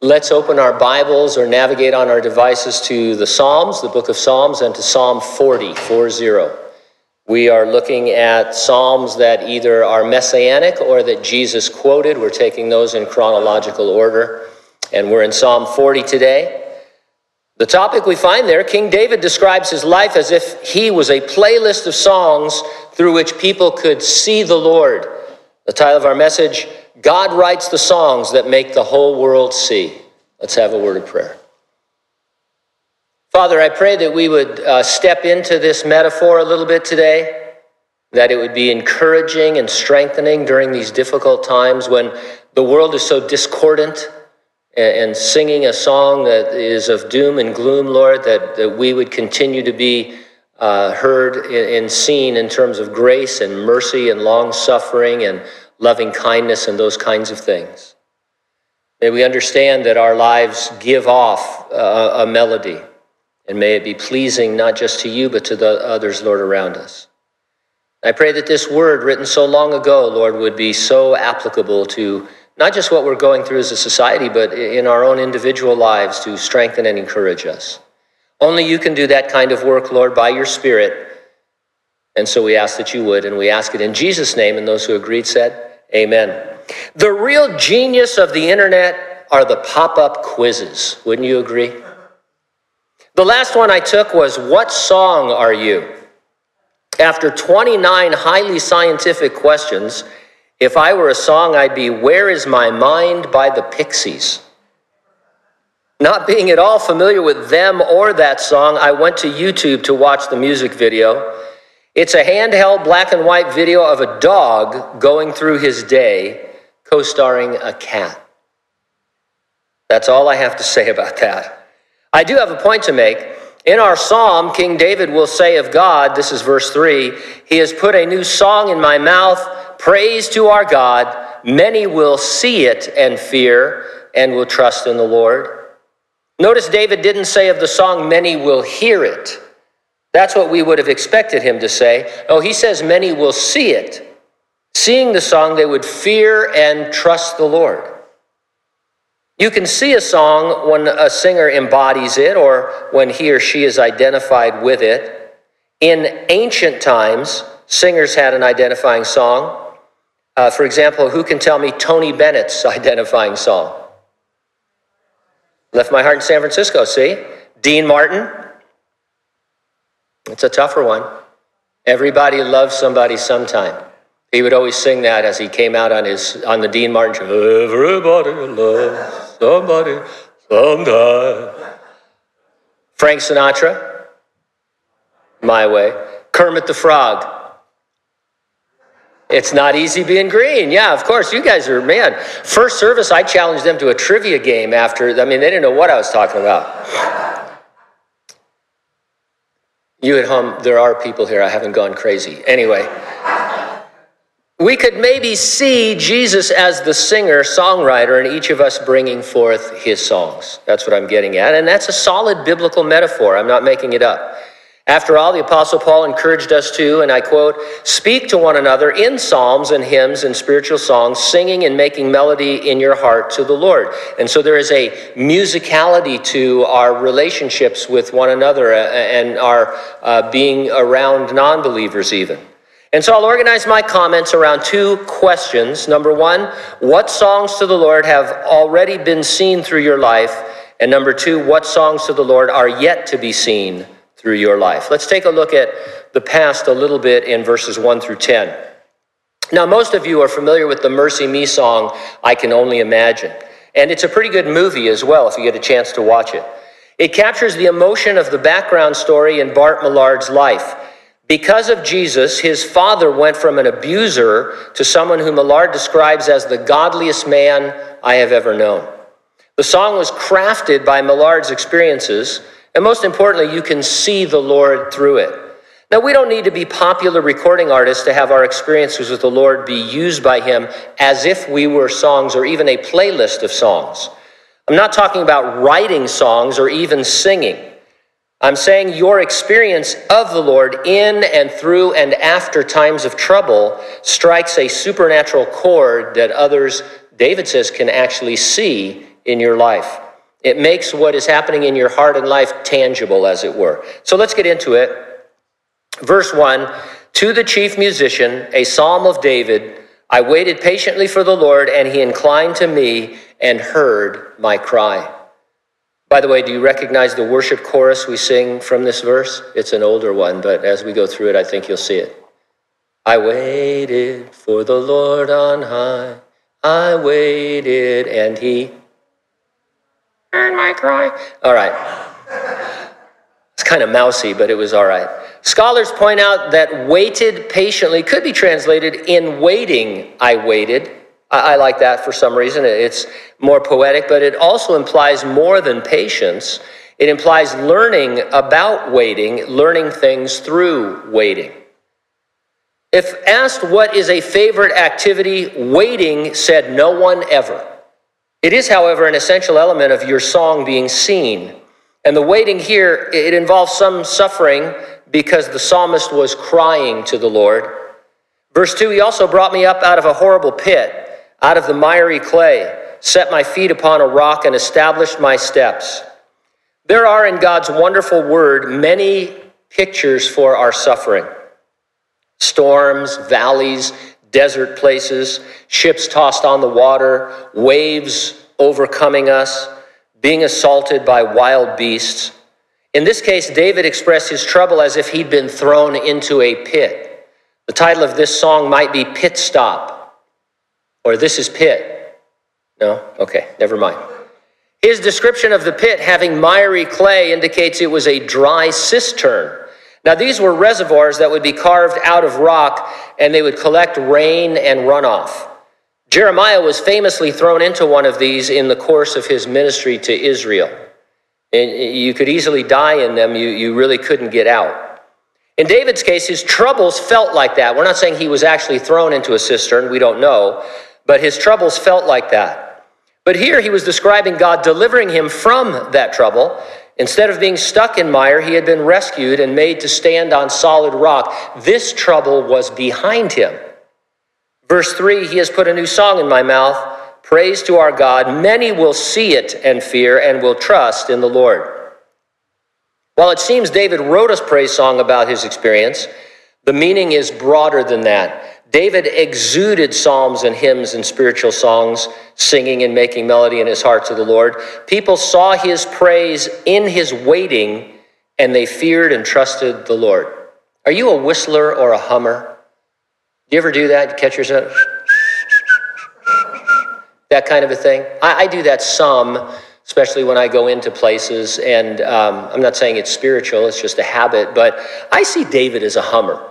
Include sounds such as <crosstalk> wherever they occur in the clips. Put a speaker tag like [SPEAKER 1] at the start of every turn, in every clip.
[SPEAKER 1] Let's open our Bibles or navigate on our devices to the Psalms, the book of Psalms, and to Psalm 40, 40. We are looking at Psalms that either are messianic or that Jesus quoted. We're taking those in chronological order. And we're in Psalm 40 today. The topic we find there, King David describes his life as if he was a playlist of songs through which people could see the Lord. The title of our message, God writes the songs that make the whole world see. Let's have a word of prayer. Father, I pray that we would uh, step into this metaphor a little bit today, that it would be encouraging and strengthening during these difficult times when the world is so discordant and, and singing a song that is of doom and gloom, Lord, that, that we would continue to be uh, heard and seen in terms of grace and mercy and long suffering and loving kindness and those kinds of things. May we understand that our lives give off a, a melody, and may it be pleasing not just to you, but to the others, Lord, around us. I pray that this word written so long ago, Lord, would be so applicable to not just what we're going through as a society, but in our own individual lives to strengthen and encourage us. Only you can do that kind of work, Lord, by your Spirit. And so we ask that you would, and we ask it in Jesus' name. And those who agreed said, Amen. The real genius of the internet are the pop up quizzes. Wouldn't you agree? The last one I took was What song are you? After 29 highly scientific questions, if I were a song, I'd be Where is My Mind by the Pixies. Not being at all familiar with them or that song, I went to YouTube to watch the music video. It's a handheld black and white video of a dog going through his day, co starring a cat. That's all I have to say about that. I do have a point to make. In our psalm, King David will say of God, this is verse 3, He has put a new song in my mouth, praise to our God. Many will see it and fear and will trust in the Lord. Notice David didn't say of the song, many will hear it. That's what we would have expected him to say. Oh, he says many will see it. Seeing the song, they would fear and trust the Lord. You can see a song when a singer embodies it or when he or she is identified with it. In ancient times, singers had an identifying song. Uh, for example, who can tell me Tony Bennett's <laughs> identifying song? Left My Heart in San Francisco, see? Dean Martin, it's a tougher one. Everybody loves somebody sometime. He would always sing that as he came out on his on the Dean Martin show. Everybody loves somebody sometime. Frank Sinatra, My Way. Kermit the Frog. It's not easy being green. Yeah, of course. You guys are, man. First service, I challenged them to a trivia game after. I mean, they didn't know what I was talking about. You at home, there are people here, I haven't gone crazy. Anyway, we could maybe see Jesus as the singer, songwriter, and each of us bringing forth his songs. That's what I'm getting at. And that's a solid biblical metaphor. I'm not making it up. After all, the Apostle Paul encouraged us to, and I quote, speak to one another in psalms and hymns and spiritual songs, singing and making melody in your heart to the Lord. And so there is a musicality to our relationships with one another uh, and our uh, being around non believers, even. And so I'll organize my comments around two questions. Number one, what songs to the Lord have already been seen through your life? And number two, what songs to the Lord are yet to be seen through your life. Let's take a look at the past a little bit in verses 1 through 10. Now, most of you are familiar with the MercyMe song, I Can Only Imagine. And it's a pretty good movie as well if you get a chance to watch it. It captures the emotion of the background story in Bart Millard's life. Because of Jesus, his father went from an abuser to someone whom Millard describes as the godliest man I have ever known. The song was crafted by Millard's experiences and most importantly, you can see the Lord through it. Now, we don't need to be popular recording artists to have our experiences with the Lord be used by Him as if we were songs or even a playlist of songs. I'm not talking about writing songs or even singing. I'm saying your experience of the Lord in and through and after times of trouble strikes a supernatural chord that others, David says, can actually see in your life. It makes what is happening in your heart and life tangible, as it were. So let's get into it. Verse 1 To the chief musician, a psalm of David, I waited patiently for the Lord, and he inclined to me and heard my cry. By the way, do you recognize the worship chorus we sing from this verse? It's an older one, but as we go through it, I think you'll see it. I waited for the Lord on high. I waited, and he heard my cry. All right. It's kind of mousy, but it was all right. Scholars point out that waited patiently could be translated in waiting, I waited. I, I like that for some reason. It's more poetic, but it also implies more than patience. It implies learning about waiting, learning things through waiting. If asked what is a favorite activity, waiting said no one ever. It is, however, an essential element of your song being seen. And the waiting here, it involves some suffering because the psalmist was crying to the Lord. Verse 2 He also brought me up out of a horrible pit out of the miry clay, set my feet upon a rock, and established my steps. There are in God's wonderful word many pictures for our suffering storms, valleys, desert places, ships tossed on the water, waves overcoming us, being assaulted by wild beasts. In this case, David expressed his trouble as if he'd been thrown into a pit. The title of this song might be Pit Stop. Or this is pit. No? Okay, never mind. His description of the pit having miry clay indicates it was a dry cistern. Now, these were reservoirs that would be carved out of rock and they would collect rain and runoff. Jeremiah was famously thrown into one of these in the course of his ministry to Israel. And you could easily die in them, you, you really couldn't get out. In David's case, his troubles felt like that. We're not saying he was actually thrown into a cistern, we don't know but his troubles felt like that. But here he was describing God delivering him from that trouble. Instead of being stuck in mire, he had been rescued and made to stand on solid rock. This trouble was behind him. Verse 3 He has put a new song in my mouth. Praise to our God. Many will see it and fear and will trust in the Lord. While it seems David wrote a praise song about his experience, the meaning is broader than that. David exuded psalms and hymns and spiritual songs, singing and making melody in his heart to the Lord. People saw his praise in his waiting, and they feared and trusted the Lord. Are you a whistler or a hummer? Do you ever do that? Catch yourself? That kind of a thing? I, I do that some, especially when I go into places, and um, I'm not saying it's spiritual, it's just a habit, but I see David as a hummer,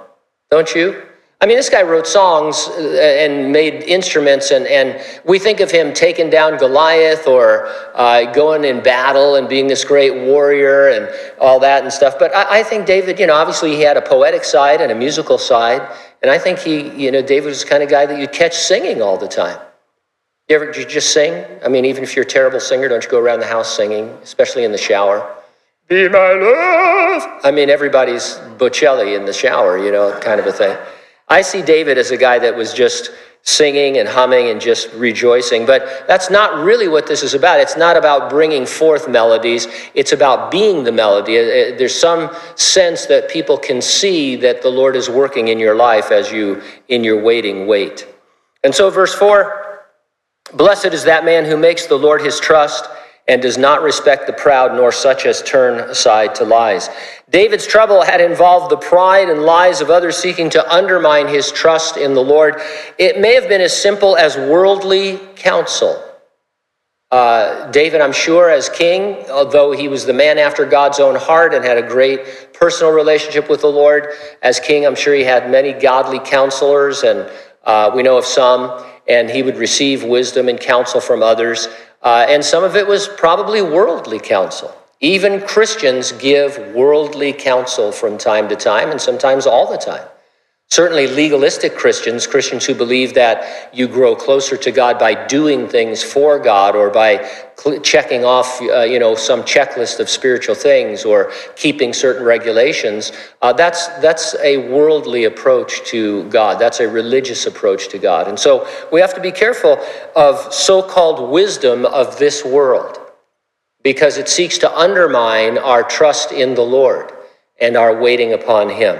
[SPEAKER 1] don't you? I mean, this guy wrote songs uh, and made instruments, and, and we think of him taking down Goliath or uh, going in battle and being this great warrior and all that and stuff. But I, I, think David, you know, obviously he had a poetic side and a musical side, and I think he, you know, David was the kind of guy that you'd catch singing all the time. You ever you just sing? I mean, even if you're a terrible singer, don't you go around the house singing, especially in the shower? Be my love. I mean, everybody's Bocelli in the shower, you know, kind of a thing. I see David as a guy that was just singing and humming and just rejoicing. But that's not really what this is about. It's not about bringing forth melodies, it's about being the melody. Uh, uh, there's some sense that people can see that the Lord is working in your life as you, in your waiting, wait. And so, verse 4 Blessed is that man who makes the Lord his trust and does not respect the proud, nor such as turn aside to lies. David's trouble had involved the pride and lies of others seeking to undermine his trust in the Lord. It may have been as simple as worldly counsel. Uh, David, I'm sure, as king, although he was the man after God's own heart and had a great personal relationship with the Lord, as king, I'm sure he had many godly counselors, and uh, we know of some, and he would receive wisdom and counsel from others. Uh, and some of it was probably worldly counsel. Even Christians give worldly counsel from time to time, and sometimes all the time. Certainly, legalistic Christians, Christians who believe that you grow closer to God by doing things for God or by checking off, uh, you know, some checklist of spiritual things or keeping certain regulations, uh, that's, that's a worldly approach to God. That's a religious approach to God. And so we have to be careful of so called wisdom of this world because it seeks to undermine our trust in the Lord and our waiting upon Him.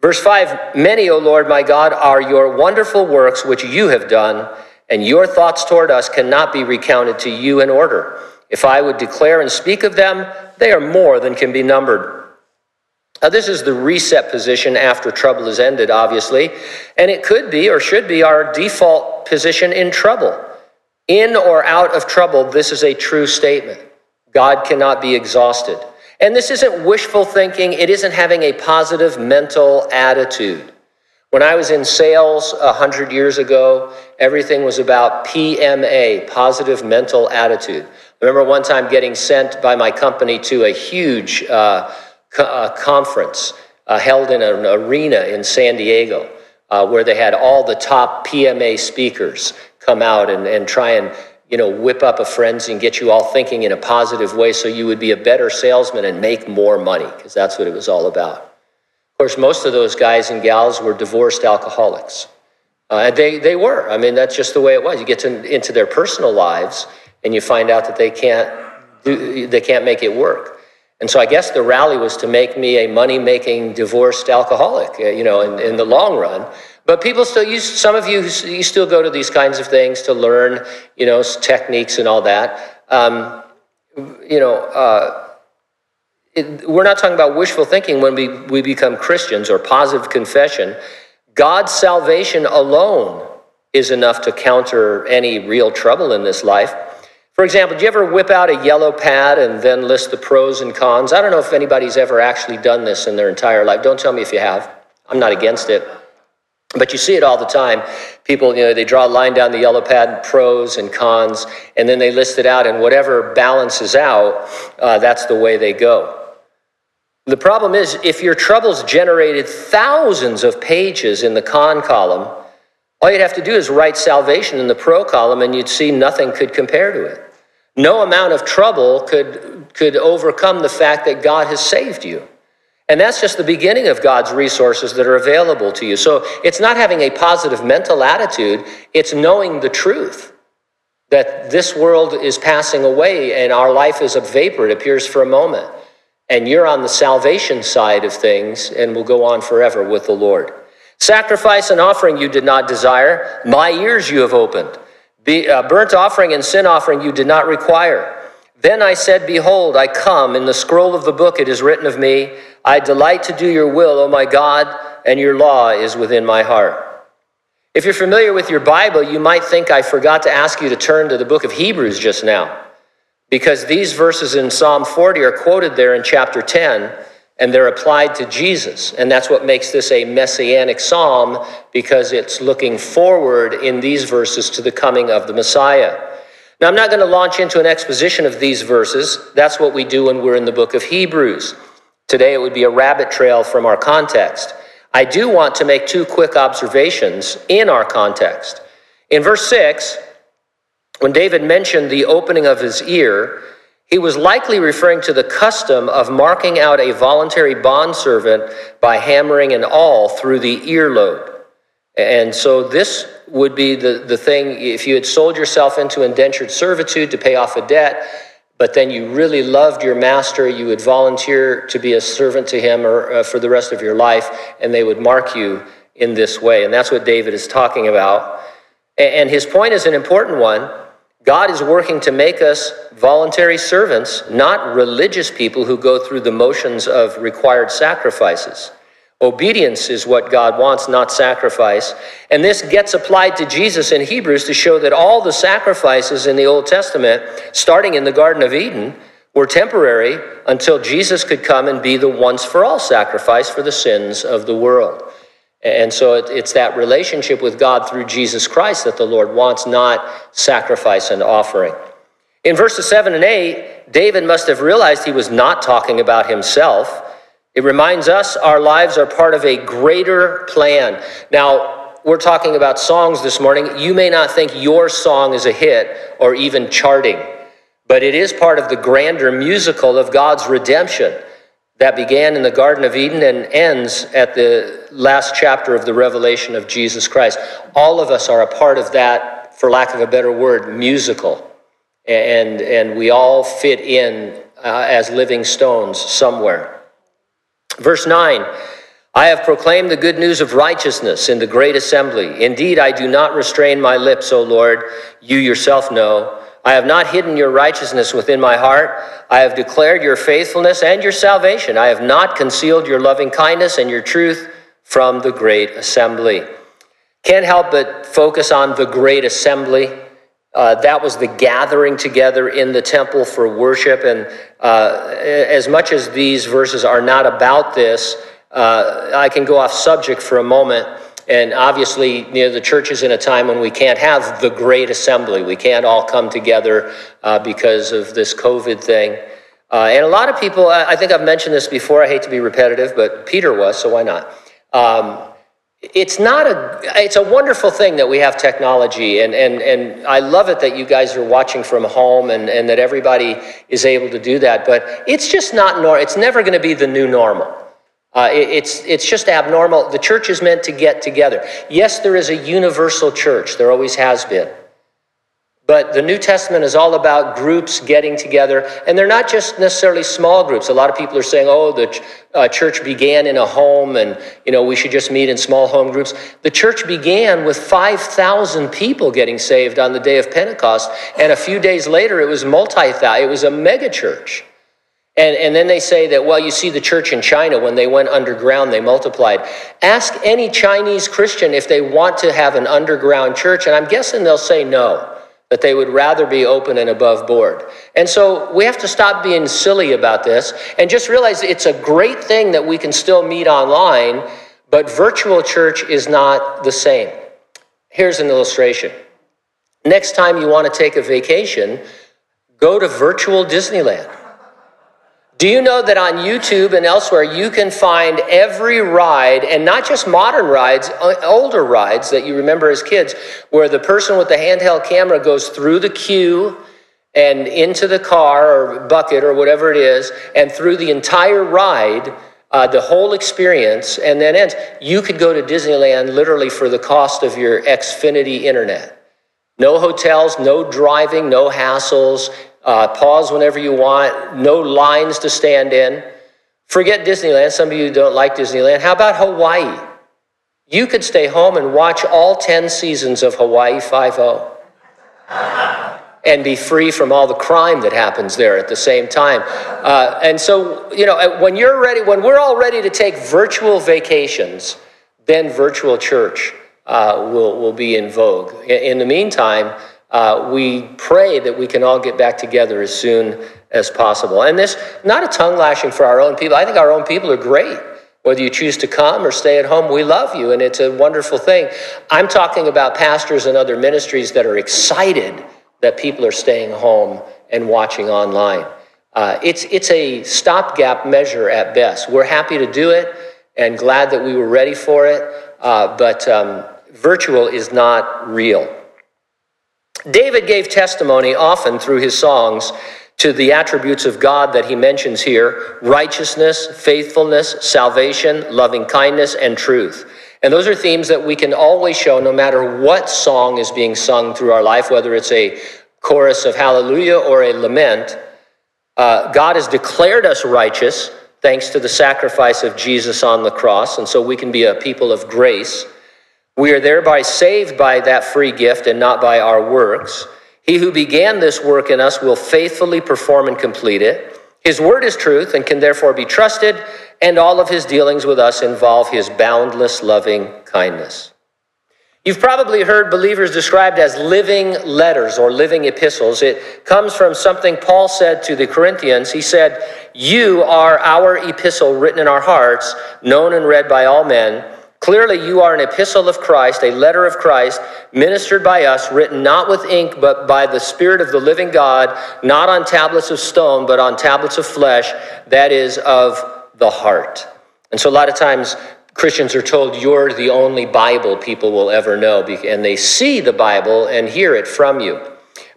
[SPEAKER 1] Verse 5 Many, O Lord my God, are your wonderful works which you have done, and your thoughts toward us cannot be recounted to you in order. If I would declare and speak of them, they are more than can be numbered. Now, this is the reset position after trouble is ended, obviously, and it could be or should be our default position in trouble. In or out of trouble, this is a true statement. God cannot be exhausted. And this isn't wishful thinking, it isn't having a positive mental attitude. When I was in sales 100 years ago, everything was about PMA, positive mental attitude. I remember one time getting sent by my company to a huge uh, co- uh, conference uh, held in an arena in San Diego uh, where they had all the top PMA speakers come out and, and try and you know, whip up a frenzy and get you all thinking in a positive way so you would be a better salesman and make more money, because that's what it was all about. Of course, most of those guys and gals were divorced alcoholics. Uh, and they, they were. I mean, that's just the way it was. You get to, into their personal lives and you find out that they can't, do, they can't make it work. And so I guess the rally was to make me a money making divorced alcoholic, uh, you know, in, in the long run. But people still use, some of you, you still go to these kinds of things to learn, you know, techniques and all that. Um, you know, uh, it, we're not talking about wishful thinking when we, we become Christians or positive confession. God's salvation alone is enough to counter any real trouble in this life. For example, do you ever whip out a yellow pad and then list the pros and cons? I don't know if anybody's ever actually done this in their entire life. Don't tell me if you have. I'm not against it. But you see it all the time. People, you know, they draw a line down the yellow pad, pros and cons, and then they list it out, and whatever balances out, uh, that's the way they go. The problem is, if your troubles generated thousands of pages in the con column, all you'd have to do is write salvation in the pro column, and you'd see nothing could compare to it. No amount of trouble could, could overcome the fact that God has saved you. And that's just the beginning of God's resources that are available to you. So it's not having a positive mental attitude, it's knowing the truth that this world is passing away and our life is a vapor, it appears for a moment. And you're on the salvation side of things and will go on forever with the Lord. Sacrifice and offering you did not desire, my ears you have opened. Be, uh, burnt offering and sin offering you did not require. Then I said, Behold, I come. In the scroll of the book it is written of me, I delight to do your will, O my God, and your law is within my heart. If you're familiar with your Bible, you might think I forgot to ask you to turn to the book of Hebrews just now, because these verses in Psalm 40 are quoted there in chapter 10, and they're applied to Jesus. And that's what makes this a messianic psalm, because it's looking forward in these verses to the coming of the Messiah. Now, I'm not going to launch into an exposition of these verses. That's what we do when we're in the book of Hebrews. Today, it would be a rabbit trail from our context. I do want to make two quick observations in our context. In verse 6, when David mentioned the opening of his ear, he was likely referring to the custom of marking out a voluntary bondservant by hammering an awl through the earlobe. And so this would be the, the thing if you had sold yourself into indentured servitude to pay off a debt, but then you really loved your master, you would volunteer to be a servant to him or uh, for the rest of your life, and they would mark you in this way. And that's what David is talking about. And his point is an important one. God is working to make us voluntary servants, not religious people who go through the motions of required sacrifices. Obedience is what God wants, not sacrifice. And this gets applied to Jesus in Hebrews to show that all the sacrifices in the Old Testament, starting in the Garden of Eden, were temporary until Jesus could come and be the once for all sacrifice for the sins of the world. And so it's that relationship with God through Jesus Christ that the Lord wants, not sacrifice and offering. In verses 7 and 8, David must have realized he was not talking about himself It reminds us our lives are part of a greater plan. Now, we're talking about songs this morning. You may not think your song is a hit or even charting, but it is part of the grander musical of God's redemption that began in the Garden of Eden and ends at the last chapter of the revelation of Jesus Christ. All of us are a part of that, for lack of a better word, musical. And, and we all fit in uh, as living stones somewhere. Verse 9 I have proclaimed the good news of righteousness in the great assembly. Indeed, I do not restrain my lips, O Lord. You yourself know. I have not hidden your righteousness within my heart. I have declared your faithfulness and your salvation. I have not concealed your loving kindness and your truth from the great assembly. Can't help but focus on the great assembly. Uh, that was the gathering together in the temple for worship. And uh, as much as these verses are not about this, uh, I can go off subject for a moment. And obviously, you know, the church is in a time when we can't have the great assembly. We can't all come together uh, because of this COVID thing. Uh, and a lot of people, I think I've mentioned this before, I hate to be repetitive, but Peter was, so why not? Um, it's not a it's a wonderful thing that we have technology and and and I love it that you guys are watching from home and and that everybody is able to do that but it's just not nor it's never going to be the new normal. Uh, it, it's it's just abnormal. The church is meant to get together. Yes there is a universal church. There always has been but the New Testament is all about groups getting together, and they're not just necessarily small groups. A lot of people are saying, "Oh, the uh, church began in a home, and you know we should just meet in small home groups." The church began with five thousand people getting saved on the day of Pentecost, and a few days later, it was multi. It was a mega church. And, and then they say that, well, you see the church in China, when they went underground, they multiplied. Ask any Chinese Christian if they want to have an underground church, and I'm guessing they'll say no that they would rather be open and above board. And so we have to stop being silly about this and just realize it's a great thing that we can still meet online, but virtual church is not the same. Here's an illustration. Next time you want to take a vacation, go to virtual Disneyland. Do you know that on YouTube and elsewhere you can find every ride, and not just modern rides, uh, older rides that you remember as kids, where the person with the handheld camera goes through the queue and into the car or bucket or whatever it is, and through the entire ride, uh, the whole experience, and then ends. You could go to Disneyland literally for the cost of your Xfinity internet. No hotels, no driving, no hassles. Uh, pause whenever you want. No lines to stand in. Forget Disneyland. Some of you don't like Disneyland. How about Hawaii? You could stay home and watch all 10 seasons of Hawaii 5 0 and be free from all the crime that happens there at the same time. Uh, and so, you know, uh, when you're ready, when we're all ready to take virtual vacations, then virtual church uh, will, will be in vogue. In the meantime, uh, we pray that we can all get back together as soon as possible. And this, not a tongue lashing for our own people. I think our own people are great. Whether you choose to come or stay at home, we love you, and it's a wonderful thing. I'm talking about pastors and other ministries that are excited that people are staying home and watching online. Uh, it's, it's a stopgap measure at best. We're happy to do it and glad that we were ready for it, uh, but um, virtual is not real. David gave testimony often through his songs to the attributes of God that he mentions here righteousness, faithfulness, salvation, loving kindness, and truth. And those are themes that we can always show no matter what song is being sung through our life, whether it's a chorus of hallelujah or a lament. Uh, God has declared us righteous thanks to the sacrifice of Jesus on the cross, and so we can be a people of grace. We are thereby saved by that free gift and not by our works. He who began this work in us will faithfully perform and complete it. His word is truth and can therefore be trusted, and all of his dealings with us involve his boundless loving kindness. You've probably heard believers described as living letters or living epistles. It comes from something Paul said to the Corinthians. He said, You are our epistle written in our hearts, known and read by all men. Clearly, you are an epistle of Christ, a letter of Christ, ministered by us, written not with ink, but by the Spirit of the living God, not on tablets of stone, but on tablets of flesh, that is, of the heart. And so a lot of times Christians are told you're the only Bible people will ever know, and they see the Bible and hear it from you.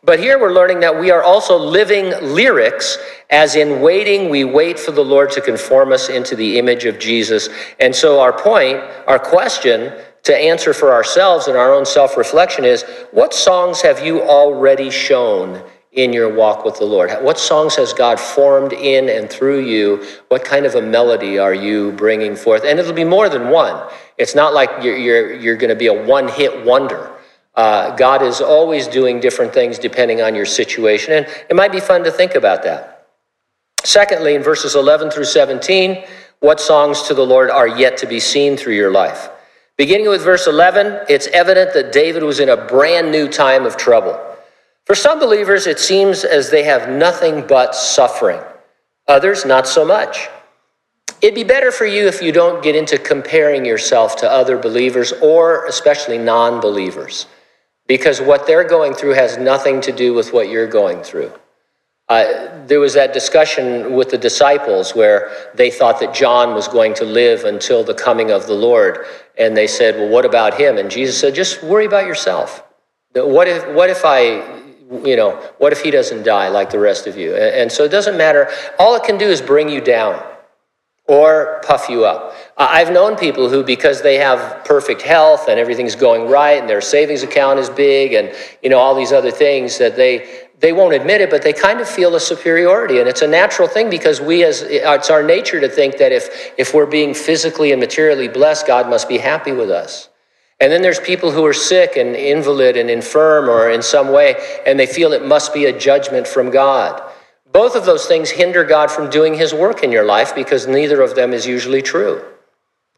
[SPEAKER 1] But here we're learning that we are also living lyrics, as in waiting, we wait for the Lord to conform us into the image of Jesus. And so, our point, our question to answer for ourselves in our own self reflection is what songs have you already shown in your walk with the Lord? What songs has God formed in and through you? What kind of a melody are you bringing forth? And it'll be more than one. It's not like you're, you're, you're going to be a one hit wonder. Uh, God is always doing different things depending on your situation, and it might be fun to think about that. Secondly, in verses 11 through 17, what songs to the Lord are yet to be seen through your life? Beginning with verse 11, it's evident that David was in a brand new time of trouble. For some believers, it seems as they have nothing but suffering. Others, not so much. It'd be better for you if you don't get into comparing yourself to other believers or especially non believers because what they're going through has nothing to do with what you're going through. Uh, there was that discussion with the disciples where they thought that John was going to live until the coming of the Lord. And they said, Well, what about him? And Jesus said, Just worry about yourself. What if, what if I, you know, what if he doesn't die like the rest of you? And, and so it doesn't matter. All it can do is bring you down or puff you up. I've known people who, because they have perfect health and everything's going right and their savings account is big and, you know, all these other things that they, they won't admit it, but they kind of feel a superiority. And it's a natural thing because we as, it's our nature to think that if, if we're being physically and materially blessed, God must be happy with us. And then there's people who are sick and invalid and infirm or in some way, and they feel it must be a judgment from God. Both of those things hinder God from doing his work in your life because neither of them is usually true.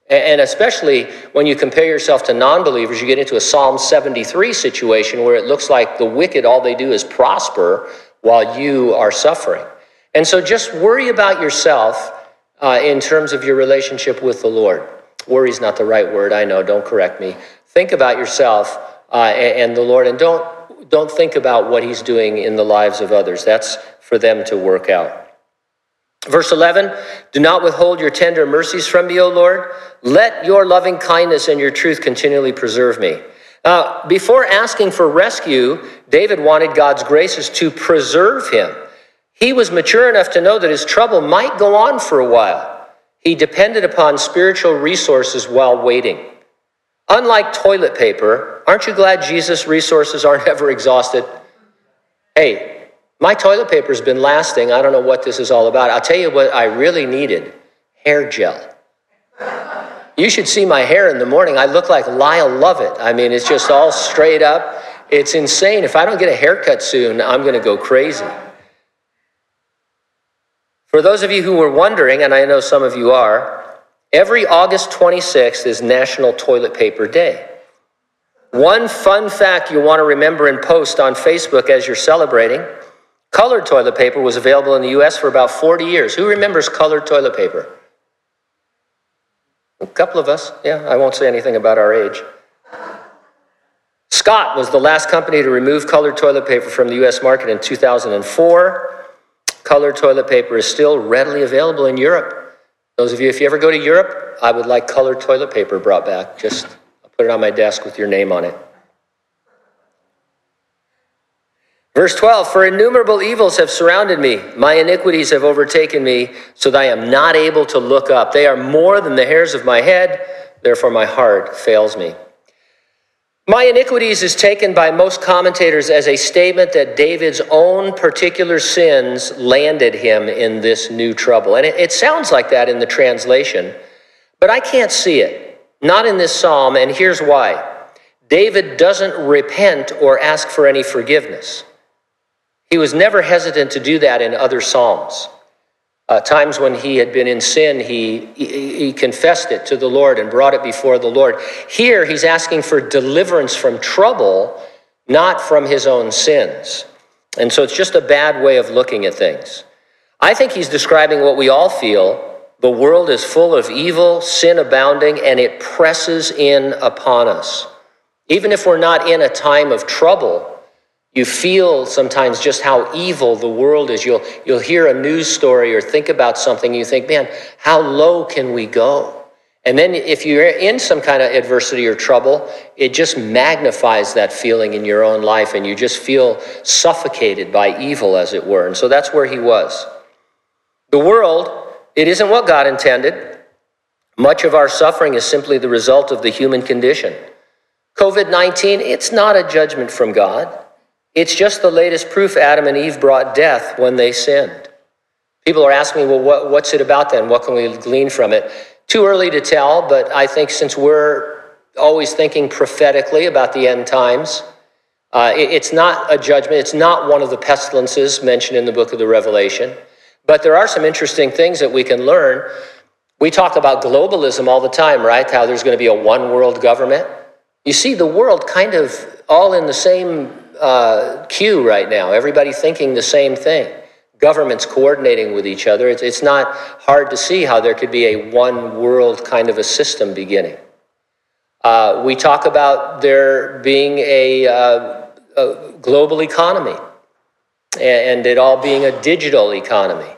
[SPEAKER 1] And especially when you compare yourself to non believers, you get into a Psalm 73 situation where it looks like the wicked, all they do is prosper while you are suffering. And so just worry about yourself uh, in terms of your relationship with the Lord. Worry is not the right word, I know, don't correct me. Think about yourself uh, and the Lord, and don't, don't think about what He's doing in the lives of others. That's for them to work out. Verse 11 Do not withhold your tender mercies from me, O Lord. Let your loving kindness and your truth continually preserve me. Uh, before asking for rescue, David wanted God's graces to preserve him. He was mature enough to know that his trouble might go on for a while. He depended upon spiritual resources while waiting. Unlike toilet paper, aren't you glad Jesus' resources aren't <laughs> ever exhausted? Hey, my toilet paper's been lasting. I don't know what this is all about. I'll tell you what I really needed hair gel. You should see my hair in the morning. I look like Lyle Lovett. I mean, it's just all straight up. It's insane. If I don't get a haircut soon, I'm going to go crazy. For those of you who were wondering, and I know some of you are, every August 26th is National Toilet Paper Day. One fun fact you want to remember and post on Facebook as you're celebrating Colored toilet paper was available in the US for about 40 years. Who remembers colored toilet paper? A couple of us. Yeah, I won't say anything about our age. Scott was the last company to remove colored toilet paper from the US market in 2004. Colored toilet paper is still readily available in Europe. Those of you, if you ever go to Europe, I would like colored toilet paper brought back. Just put it on my desk with your name on it. Verse 12 For innumerable evils have surrounded me, my iniquities have overtaken me, so that I am not able to look up. They are more than the hairs of my head, therefore my heart fails me. My iniquities is taken by most commentators as a statement that David's own particular sins landed him in this new trouble. And it, it sounds like that in the translation, but I can't see it. Not in this psalm, and here's why. David doesn't repent or ask for any forgiveness. He was never hesitant to do that in other Psalms. Uh, times when he had been in sin, he, he, he confessed it to the Lord and brought it before the Lord. Here, he's asking for deliverance from trouble, not from his own sins. And so it's just a bad way of looking at things. I think he's describing what we all feel. The world is full of evil, sin abounding, and it presses in upon us. Even if we're not in a time of trouble, You feel sometimes just how evil the world is. You'll, you'll hear a news story or think about something, and you think, man, how low can we go? And then if you're in some kind of adversity or trouble, it just magnifies that feeling in your own life, and you just feel suffocated by evil, as it were. And so that's where he was. The world, it isn't what God intended. Much of our suffering is simply the result of the human condition. COVID 19, it's not a judgment from God. It's just the latest proof Adam and Eve brought death when they sinned. People are asking me, well, what, what's it about then? What can we glean from it? Too early to tell, but I think since we're always thinking prophetically about the end times, uh, it, it's not a judgment. It's not one of the pestilences mentioned in the book of the Revelation. But there are some interesting things that we can learn. We talk about globalism all the time, right? How there's going to be a one world government. You see the world kind of all in the same uh, queue right now. Everybody thinking the same thing. Governments coordinating with each other. It's, it's not hard to see how there could be a one world kind of a system beginning. Uh, we talk about there being a, uh, a global economy and, and it all being a digital economy.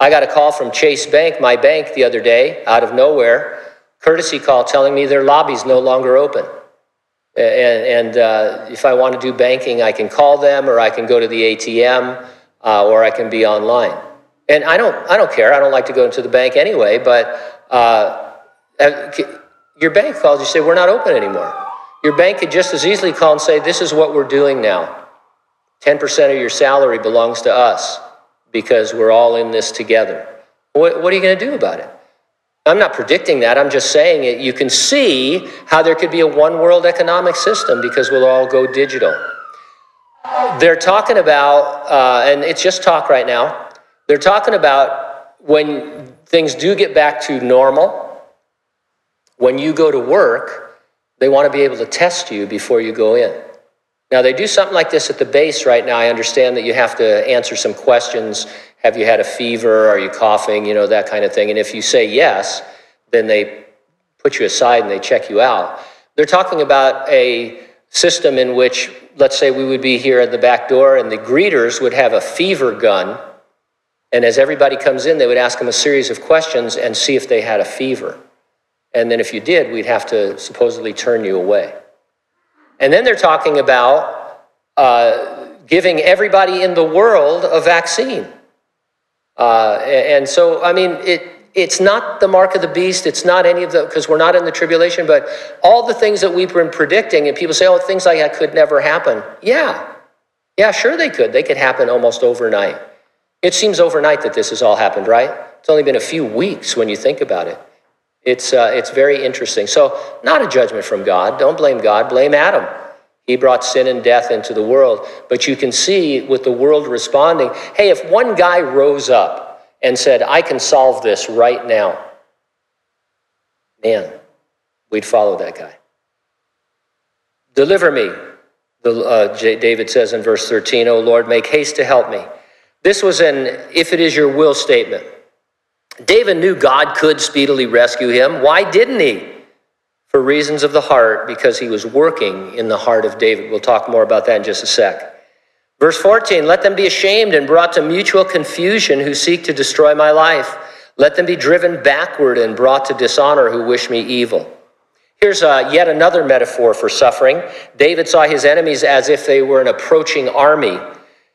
[SPEAKER 1] I got a call from Chase Bank, my bank, the other day, out of nowhere, courtesy call telling me their lobby's no longer open. And, and uh, if I want to do banking, I can call them or I can go to the ATM uh, or I can be online. And I don't, I don't care. I don't like to go into the bank anyway, but uh, your bank calls, you say, We're not open anymore. Your bank could just as easily call and say, This is what we're doing now. 10% of your salary belongs to us because we're all in this together. What, what are you going to do about it? I'm not predicting that. I'm just saying it. You can see how there could be a one world economic system because we'll all go digital. They're talking about, uh, and it's just talk right now, they're talking about when things do get back to normal, when you go to work, they want to be able to test you before you go in. Now, they do something like this at the base right now. I understand that you have to answer some questions have you had a fever? Are you coughing? You know, that kind of thing. And if you say yes, then they put you aside and they check you out. They're talking about a system in which, let's say, we would be here at the back door and the greeters would have a fever gun. And as everybody comes in, they would ask them a series of questions and see if they had a fever. And then if you did, we'd have to supposedly turn you away. And then they're talking about uh, giving everybody in the world a vaccine. Uh, and so, I mean, it, it's not the mark of the beast. It's not any of the, because we're not in the tribulation, but all the things that we've been predicting, and people say, oh, things like that could never happen. Yeah. Yeah, sure they could. They could happen almost overnight. It seems overnight that this has all happened, right? It's only been a few weeks when you think about it. It's, uh, it's very interesting. So, not a judgment from God. Don't blame God, blame Adam. He brought sin and death into the world. But you can see with the world responding hey, if one guy rose up and said, I can solve this right now, man, we'd follow that guy. Deliver me, the, uh, David says in verse 13, O Lord, make haste to help me. This was an if it is your will statement. David knew God could speedily rescue him. Why didn't he? For reasons of the heart because he was working in the heart of David. We'll talk more about that in just a sec. Verse 14 Let them be ashamed and brought to mutual confusion who seek to destroy my life. Let them be driven backward and brought to dishonor who wish me evil. Here's uh, yet another metaphor for suffering. David saw his enemies as if they were an approaching army.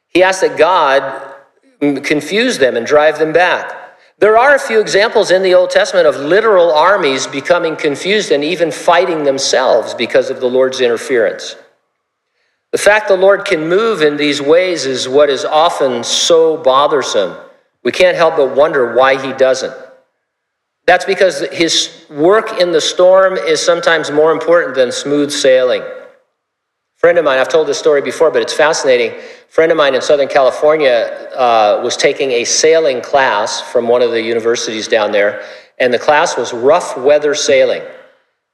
[SPEAKER 1] He asked that God confuse them and drive them back. There are a few examples in the Old Testament of literal armies becoming confused and even fighting themselves because of the Lord's interference. The fact the Lord can move in these ways is what is often so bothersome. We can't help but wonder why he doesn't. That's because his work in the storm is sometimes more important than smooth sailing friend of mine, I've told this story before, but it's fascinating. A friend of mine in Southern California uh, was taking a sailing class from one of the universities down there, and the class was rough weather sailing.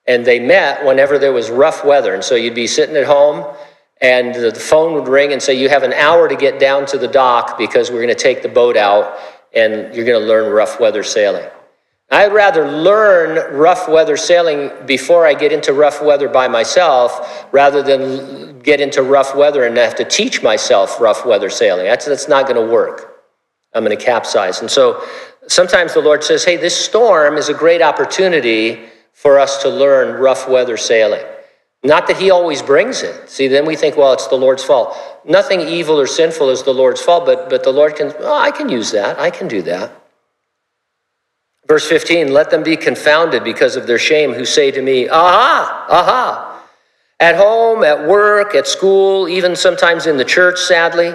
[SPEAKER 1] And they met whenever there was rough weather. And so you'd be sitting at home, and the phone would ring and say, You have an hour to get down to the dock because we're going to take the boat out and you're going to learn rough weather sailing. I'd rather learn rough weather sailing before I get into rough weather by myself rather than get into rough weather and have to teach myself rough weather sailing. That's, that's not going to work. I'm going to capsize. And so sometimes the Lord says, hey, this storm is a great opportunity for us to learn rough weather sailing. Not that He always brings it. See, then we think, well, it's the Lord's fault. Nothing evil or sinful is the Lord's fault, but, but the Lord can, oh, I can use that. I can do that. Verse 15, let them be confounded because of their shame who say to me, Aha, aha. At home, at work, at school, even sometimes in the church, sadly,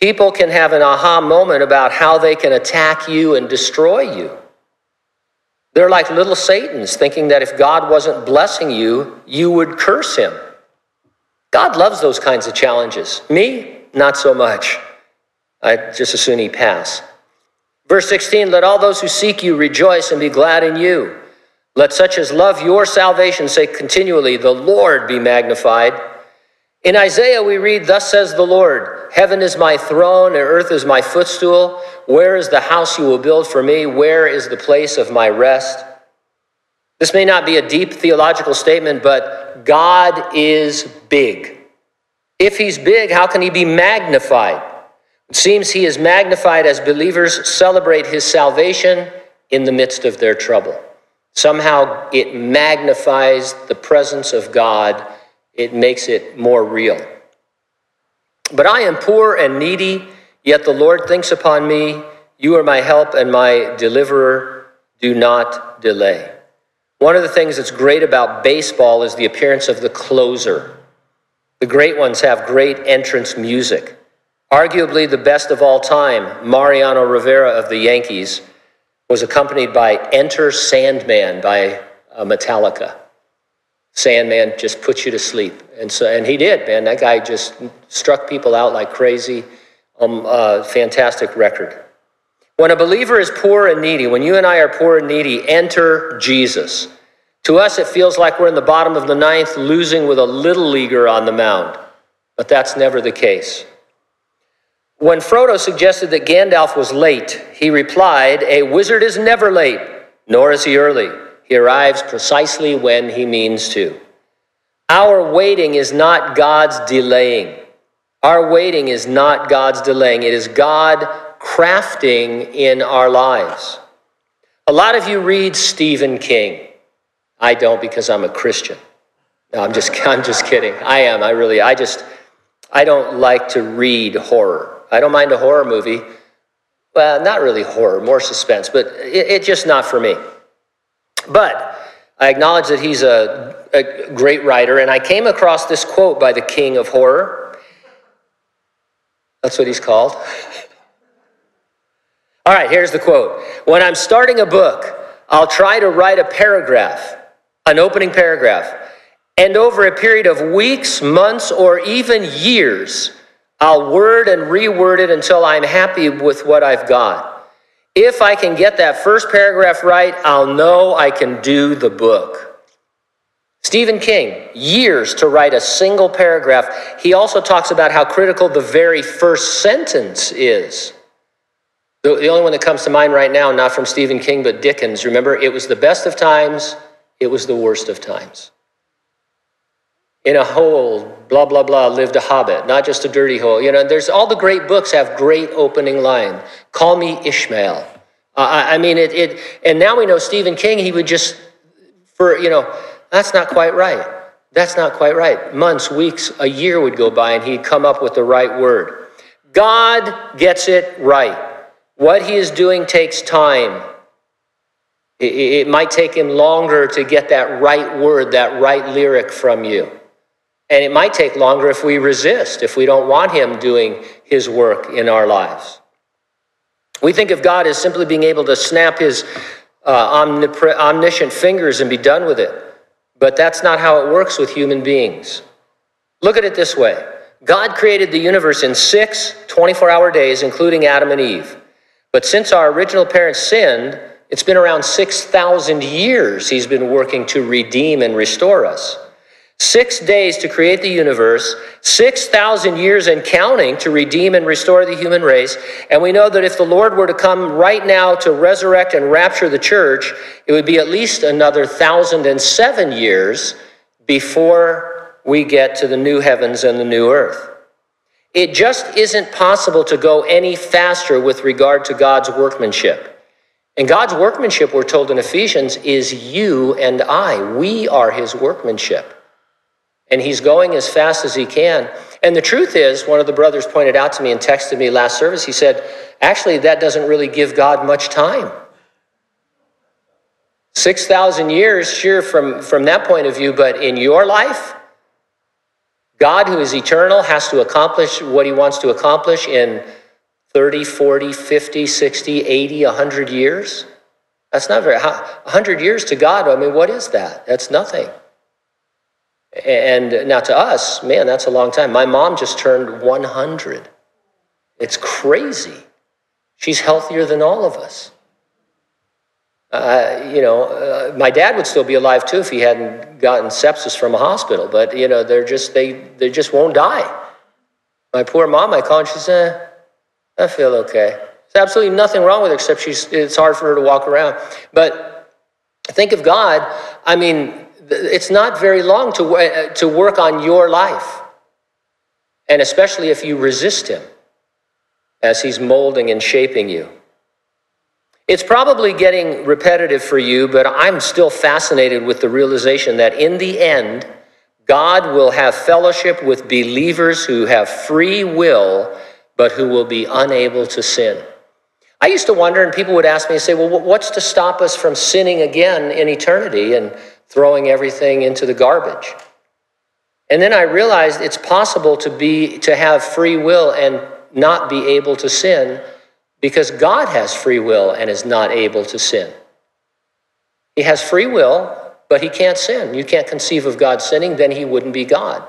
[SPEAKER 1] people can have an aha moment about how they can attack you and destroy you. They're like little Satans, thinking that if God wasn't blessing you, you would curse him. God loves those kinds of challenges. Me, not so much. I just as soon he pass. Verse 16 Let all those who seek you rejoice and be glad in you. Let such as love your salvation say continually, The Lord be magnified. In Isaiah, we read, Thus says the Lord, Heaven is my throne, and earth is my footstool. Where is the house you will build for me? Where is the place of my rest? This may not be a deep theological statement, but God is big. If he's big, how can he be magnified? It seems he is magnified as believers celebrate his salvation in the midst of their trouble. Somehow it magnifies the presence of God, it makes it more real. But I am poor and needy, yet the Lord thinks upon me. You are my help and my deliverer. Do not delay. One of the things that's great about baseball is the appearance of the closer. The great ones have great entrance music. Arguably the best of all time, Mariano Rivera of the Yankees was accompanied by Enter Sandman by uh, Metallica. Sandman just puts you to sleep. And, so, and he did, man. That guy just struck people out like crazy. Um, uh, fantastic record. When a believer is poor and needy, when you and I are poor and needy, enter Jesus. To us, it feels like we're in the bottom of the ninth, losing with a little leaguer on the mound. But that's never the case. When Frodo suggested that Gandalf was late, he replied, A wizard is never late, nor is he early. He arrives precisely when he means to. Our waiting is not God's delaying. Our waiting is not God's delaying. It is God crafting in our lives. A lot of you read Stephen King. I don't because I'm a Christian. No, I'm just, <laughs> I'm just kidding. I am. I really, I just, I don't like to read horror. I don't mind a horror movie. Well, not really horror, more suspense, but it's it just not for me. But I acknowledge that he's a, a great writer, and I came across this quote by the king of horror. That's what he's called. <laughs> All right, here's the quote When I'm starting a book, I'll try to write a paragraph, an opening paragraph, and over a period of weeks, months, or even years, I'll word and reword it until I'm happy with what I've got. If I can get that first paragraph right, I'll know I can do the book. Stephen King, years to write a single paragraph. He also talks about how critical the very first sentence is. The, the only one that comes to mind right now, not from Stephen King, but Dickens. Remember, it was the best of times, it was the worst of times. In a hole, blah, blah, blah, lived a hobbit, not just a dirty hole. You know, there's all the great books have great opening line. Call me Ishmael. Uh, I, I mean, it, it, and now we know Stephen King, he would just, for, you know, that's not quite right. That's not quite right. Months, weeks, a year would go by and he'd come up with the right word. God gets it right. What he is doing takes time. It, it might take him longer to get that right word, that right lyric from you. And it might take longer if we resist, if we don't want Him doing His work in our lives. We think of God as simply being able to snap His uh, omniscient fingers and be done with it. But that's not how it works with human beings. Look at it this way God created the universe in six 24 hour days, including Adam and Eve. But since our original parents sinned, it's been around 6,000 years He's been working to redeem and restore us. Six days to create the universe, 6,000 years and counting to redeem and restore the human race. And we know that if the Lord were to come right now to resurrect and rapture the church, it would be at least another 1,007 years before we get to the new heavens and the new earth. It just isn't possible to go any faster with regard to God's workmanship. And God's workmanship, we're told in Ephesians, is you and I. We are his workmanship and he's going as fast as he can. And the truth is, one of the brothers pointed out to me and texted me last service, he said, actually, that doesn't really give God much time. 6,000 years, sure, from, from that point of view, but in your life, God, who is eternal, has to accomplish what he wants to accomplish in 30, 40, 50, 60, 80, 100 years. That's not very, 100 years to God, I mean, what is that? That's nothing. And now to us, man, that's a long time. My mom just turned 100. It's crazy. She's healthier than all of us. Uh, you know, uh, my dad would still be alive too if he hadn't gotten sepsis from a hospital. But you know, they're just they they just won't die. My poor mom, I call and she says, eh, "I feel okay." There's absolutely nothing wrong with her except she's. It's hard for her to walk around. But think of God. I mean, it's not very long to, uh, to work on your life. And especially if you resist Him as He's molding and shaping you. It's probably getting repetitive for you, but I'm still fascinated with the realization that in the end, God will have fellowship with believers who have free will, but who will be unable to sin. I used to wonder, and people would ask me and say, Well, what's to stop us from sinning again in eternity? And throwing everything into the garbage. And then I realized it's possible to be to have free will and not be able to sin because God has free will and is not able to sin. He has free will, but he can't sin. You can't conceive of God sinning, then he wouldn't be God.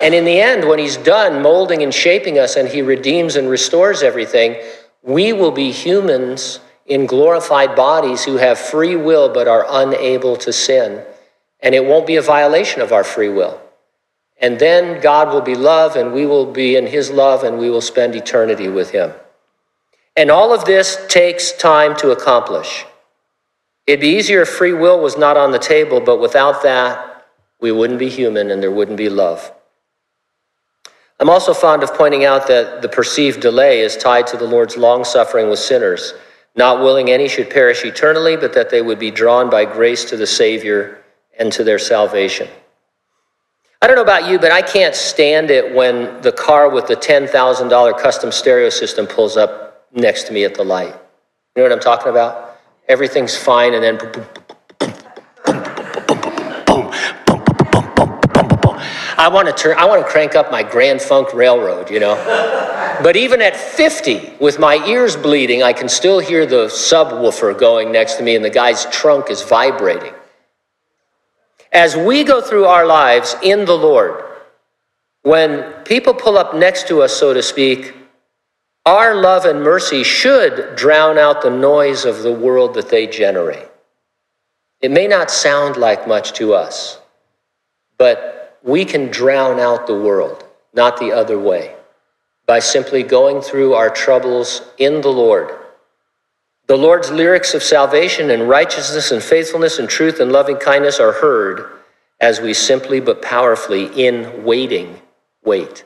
[SPEAKER 1] And in the end, when he's done molding and shaping us and he redeems and restores everything, we will be humans in glorified bodies who have free will but are unable to sin. And it won't be a violation of our free will. And then God will be love, and we will be in his love, and we will spend eternity with him. And all of this takes time to accomplish. It'd be easier if free will was not on the table, but without that, we wouldn't be human and there wouldn't be love. I'm also fond of pointing out that the perceived delay is tied to the Lord's long suffering with sinners not willing any should perish eternally, but that they would be drawn by grace to the Savior and to their salvation. I don't know about you, but I can't stand it when the car with the $10,000 custom stereo system pulls up next to me at the light. You know what I'm talking about? Everything's fine, and then I want to turn, I want to crank up my Grand Funk Railroad, you know. but even at 50, with my ears bleeding, I can still hear the subwoofer going next to me, and the guy's trunk is vibrating. As we go through our lives in the Lord, when people pull up next to us, so to speak, our love and mercy should drown out the noise of the world that they generate. It may not sound like much to us, but we can drown out the world, not the other way, by simply going through our troubles in the Lord. The Lord's lyrics of salvation and righteousness and faithfulness and truth and loving kindness are heard as we simply but powerfully, in waiting, wait.